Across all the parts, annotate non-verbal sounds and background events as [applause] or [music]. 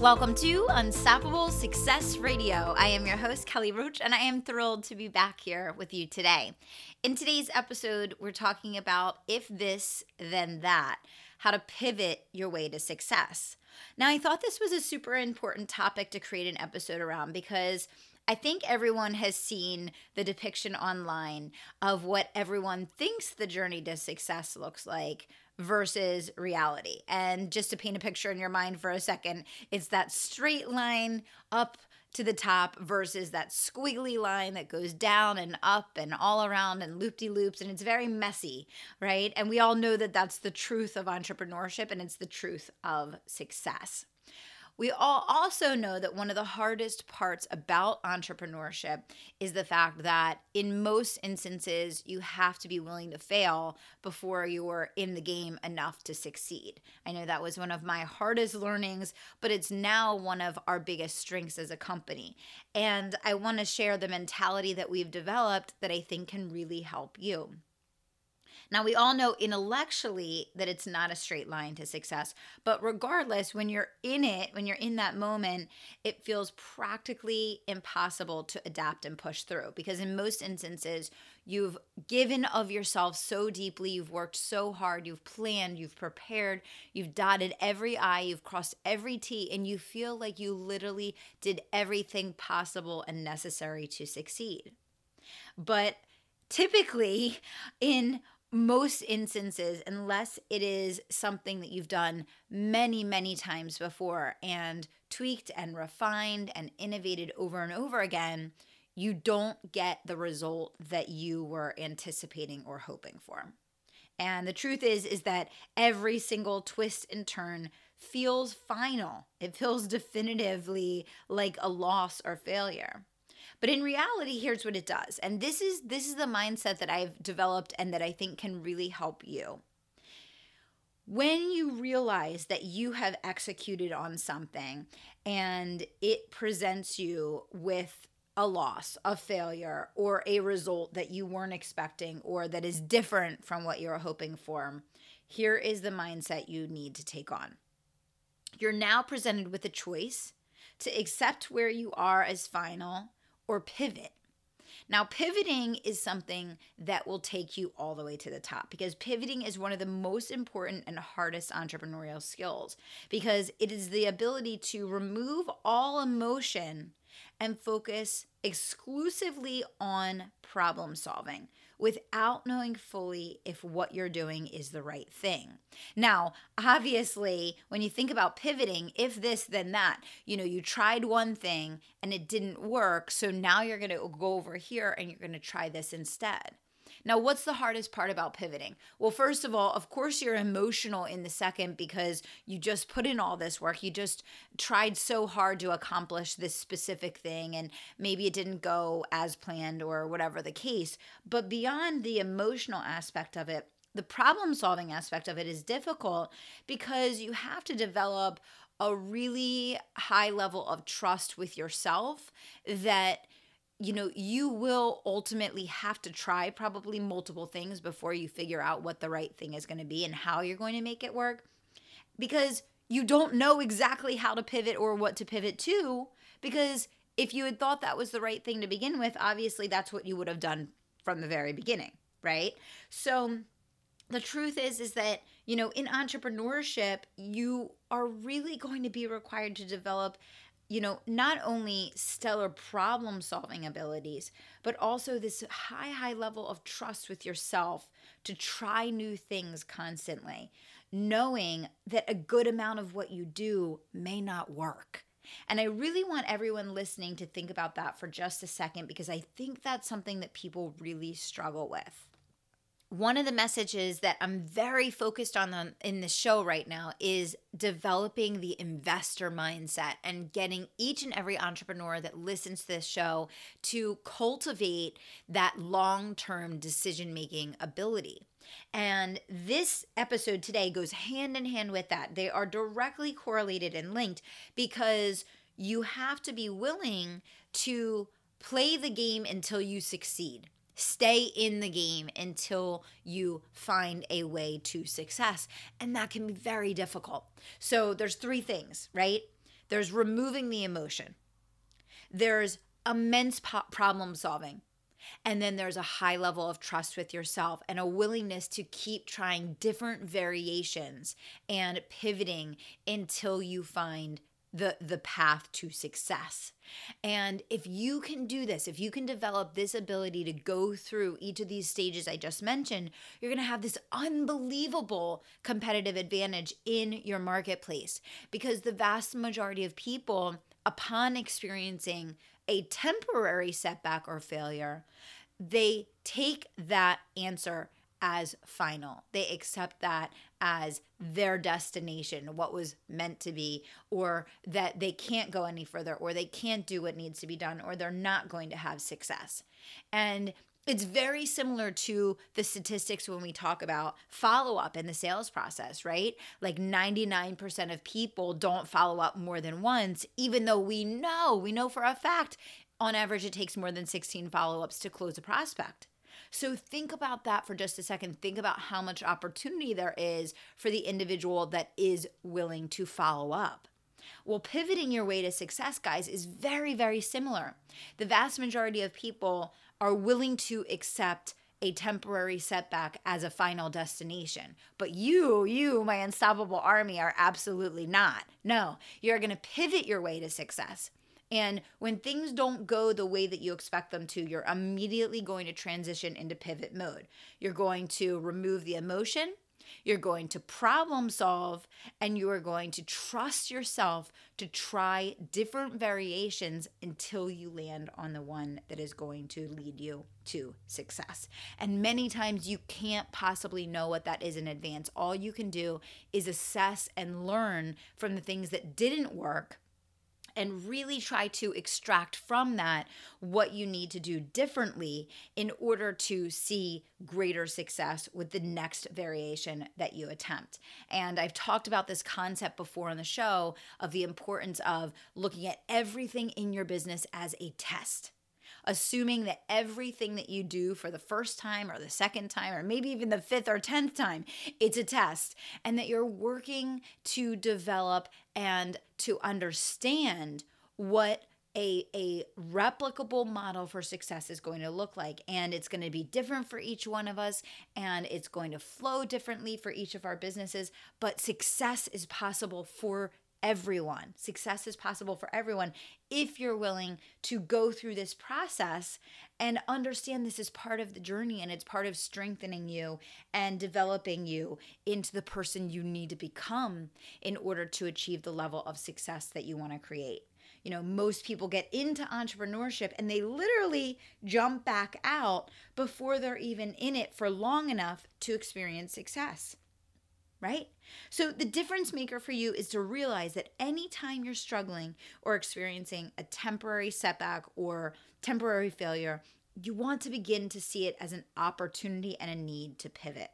Welcome to Unstoppable Success Radio. I am your host, Kelly Roach, and I am thrilled to be back here with you today. In today's episode, we're talking about if this, then that, how to pivot your way to success. Now, I thought this was a super important topic to create an episode around because I think everyone has seen the depiction online of what everyone thinks the journey to success looks like versus reality. And just to paint a picture in your mind for a second, it's that straight line up to the top versus that squiggly line that goes down and up and all around and loop de loops. And it's very messy, right? And we all know that that's the truth of entrepreneurship and it's the truth of success. We all also know that one of the hardest parts about entrepreneurship is the fact that in most instances, you have to be willing to fail before you're in the game enough to succeed. I know that was one of my hardest learnings, but it's now one of our biggest strengths as a company. And I want to share the mentality that we've developed that I think can really help you. Now, we all know intellectually that it's not a straight line to success, but regardless, when you're in it, when you're in that moment, it feels practically impossible to adapt and push through because in most instances, you've given of yourself so deeply, you've worked so hard, you've planned, you've prepared, you've dotted every I, you've crossed every T, and you feel like you literally did everything possible and necessary to succeed. But typically, in most instances, unless it is something that you've done many, many times before and tweaked and refined and innovated over and over again, you don't get the result that you were anticipating or hoping for. And the truth is is that every single twist and turn feels final. It feels definitively like a loss or failure. But in reality, here's what it does. And this is this is the mindset that I've developed and that I think can really help you. When you realize that you have executed on something and it presents you with a loss, a failure, or a result that you weren't expecting or that is different from what you're hoping for, here is the mindset you need to take on. You're now presented with a choice to accept where you are as final or pivot. Now, pivoting is something that will take you all the way to the top because pivoting is one of the most important and hardest entrepreneurial skills because it is the ability to remove all emotion and focus exclusively on problem solving without knowing fully if what you're doing is the right thing. Now, obviously, when you think about pivoting, if this, then that, you know, you tried one thing and it didn't work. So now you're going to go over here and you're going to try this instead. Now, what's the hardest part about pivoting? Well, first of all, of course, you're emotional in the second because you just put in all this work. You just tried so hard to accomplish this specific thing, and maybe it didn't go as planned or whatever the case. But beyond the emotional aspect of it, the problem solving aspect of it is difficult because you have to develop a really high level of trust with yourself that you know, you will ultimately have to try probably multiple things before you figure out what the right thing is going to be and how you're going to make it work because you don't know exactly how to pivot or what to pivot to. Because if you had thought that was the right thing to begin with, obviously that's what you would have done from the very beginning, right? So, the truth is is that you know in entrepreneurship you are really going to be required to develop you know, not only stellar problem solving abilities, but also this high, high level of trust with yourself to try new things constantly, knowing that a good amount of what you do may not work. And I really want everyone listening to think about that for just a second because I think that's something that people really struggle with. One of the messages that I'm very focused on the, in the show right now is developing the investor mindset and getting each and every entrepreneur that listens to this show to cultivate that long term decision making ability. And this episode today goes hand in hand with that. They are directly correlated and linked because you have to be willing to play the game until you succeed stay in the game until you find a way to success. And that can be very difficult. So there's three things right? There's removing the emotion. There's immense po- problem solving. And then there's a high level of trust with yourself and a willingness to keep trying different variations and pivoting until you find the the path to success. And if you can do this, if you can develop this ability to go through each of these stages I just mentioned, you're going to have this unbelievable competitive advantage in your marketplace because the vast majority of people upon experiencing a temporary setback or failure, they take that answer as final. They accept that as their destination, what was meant to be, or that they can't go any further, or they can't do what needs to be done, or they're not going to have success. And it's very similar to the statistics when we talk about follow up in the sales process, right? Like 99% of people don't follow up more than once, even though we know, we know for a fact, on average, it takes more than 16 follow ups to close a prospect. So think about that for just a second. Think about how much opportunity there is for the individual that is willing to follow up. Well, pivoting your way to success, guys, is very, very similar. The vast majority of people are willing to accept a temporary setback as a final destination. But you, you, my unstoppable army, are absolutely not. No, you're going to pivot your way to success. And when things don't go the way that you expect them to, you're immediately going to transition into pivot mode. You're going to remove the emotion, you're going to problem solve, and you are going to trust yourself to try different variations until you land on the one that is going to lead you to success. And many times you can't possibly know what that is in advance. All you can do is assess and learn from the things that didn't work and really try to extract from that what you need to do differently in order to see greater success with the next variation that you attempt. And I've talked about this concept before on the show of the importance of looking at everything in your business as a test assuming that everything that you do for the first time or the second time or maybe even the fifth or tenth time, it's a test, and that you're working to develop and to understand what a, a replicable model for success is going to look like. And it's going to be different for each one of us, and it's going to flow differently for each of our businesses. But success is possible for everyone. Success is possible for everyone if you're willing to go through this process and understand this is part of the journey and it's part of strengthening you and developing you into the person you need to become in order to achieve the level of success that you want to create. You know, most people get into entrepreneurship and they literally jump back out before they're even in it for long enough to experience success right? So, the difference maker for you is to realize that anytime you're struggling or experiencing a temporary setback or temporary failure, you want to begin to see it as an opportunity and a need to pivot.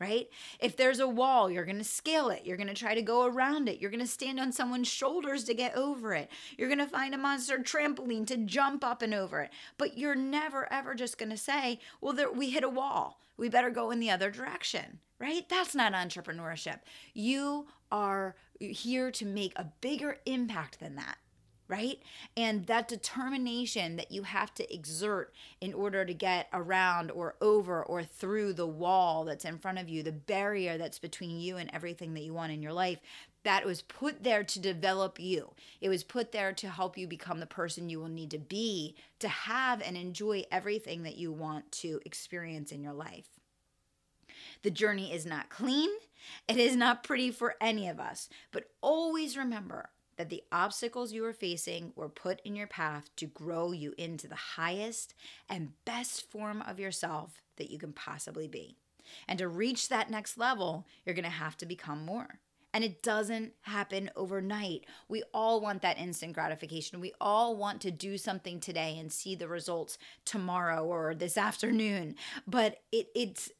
Right? If there's a wall, you're to scale it. You're to try to go around it. You're to stand on someone's shoulders to get over it. You're to find a monster trampoline to jump up and over it. But you're never, ever just to say, well, there, we hit a wall. We better go in the other direction right? That's not entrepreneurship. You are here to make a bigger impact than that right? And that determination that you have to exert in order to get around or over or through the wall that's in front of you, the barrier that's between you and everything that you want in your life, that was put there to develop you. It was put there to help you become the person you will need to be to have and enjoy everything that you want to experience in your life. The journey is not clean, it is not pretty for any of us, but always remember that the obstacles you are facing were put in your path to grow you into the highest and best form of yourself that you can possibly be. And to reach that next level, you're to have to become more. And it doesn't happen overnight. We all want that instant gratification. We all want to do something today and see the results tomorrow or this [laughs] afternoon. But it, it's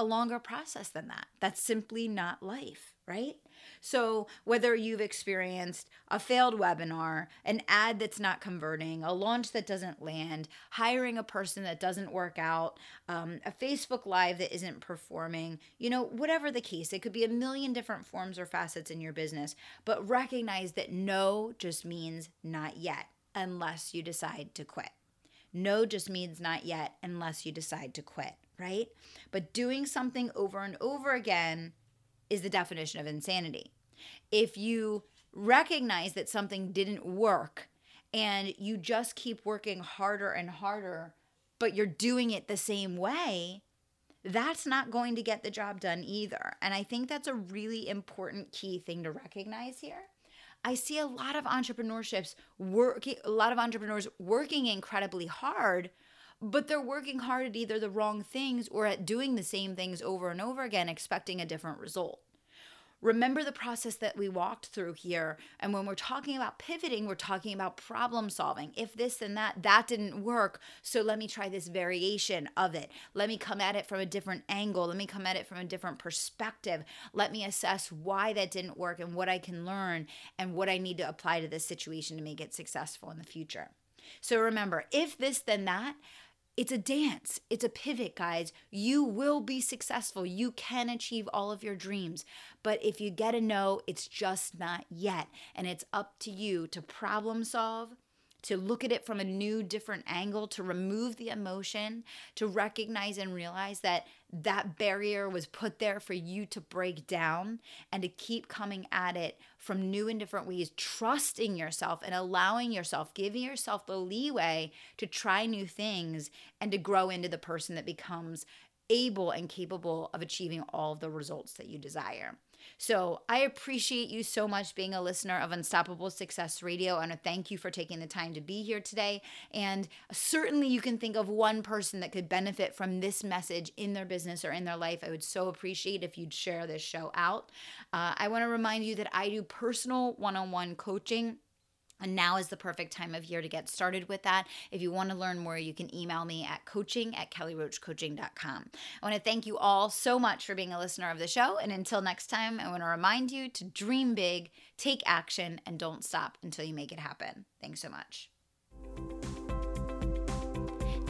a longer process than that. That's simply not life, right? So, whether you've experienced a failed webinar, an ad that's not converting, a launch that doesn't land, hiring a person that doesn't work out, um, a Facebook Live that isn't performing, you know, whatever the case, it could be a million different forms or facets in your business. But recognize that no just means not yet unless you decide to quit. No just means not yet unless you decide to quit, right? But doing something over and over again is the definition of insanity. If you recognize that something didn't work and you just keep working harder and harder, but you're doing it the same way, that's not going to get the job done either. And I think that's a really important key thing to recognize here. I see a lot of entrepreneurships working, a lot of entrepreneurs working incredibly hard, but they're working hard at either the wrong things or at doing the same things over and over again, expecting a different result. Remember the process that we walked through here. And when we're talking about pivoting, we're talking about problem solving. If this and that, that didn't work. So let me try this variation of it. Let me come at it from a different angle. Let me come at it from a different perspective. Let me assess why that didn't work and what I can learn and what I need to apply to this situation to make it successful in the future. So remember, if this, then that, it's a dance. It's a pivot, guys. You will be successful. You can achieve all of your dreams. But if you get a no, it's just not yet. And it's up to you to problem solve, to look at it from a new, different angle, to remove the emotion, to recognize and realize that that barrier was put there for you to break down and to keep coming at it from new and different ways, trusting yourself and allowing yourself, giving yourself the leeway to try new things and to grow into the person that becomes able and capable of achieving all of the results that you desire. So I appreciate you so much being a listener of Unstoppable Success Radio. And thank you for taking the time to be here today. And certainly you can think of one person that could benefit from this message in their business or in their life. I would so appreciate if you'd share this show out. Uh, I want to remind you that I do personal one on one coaching and now is the perfect time of year to get started with that. If you want to learn more, you can email me at coaching at kellyroachcoaching.com. I want to thank you all so much for being a listener of the show. And until next time, I want to remind you to dream big, take action, and don't stop until you make it happen. Thanks so much.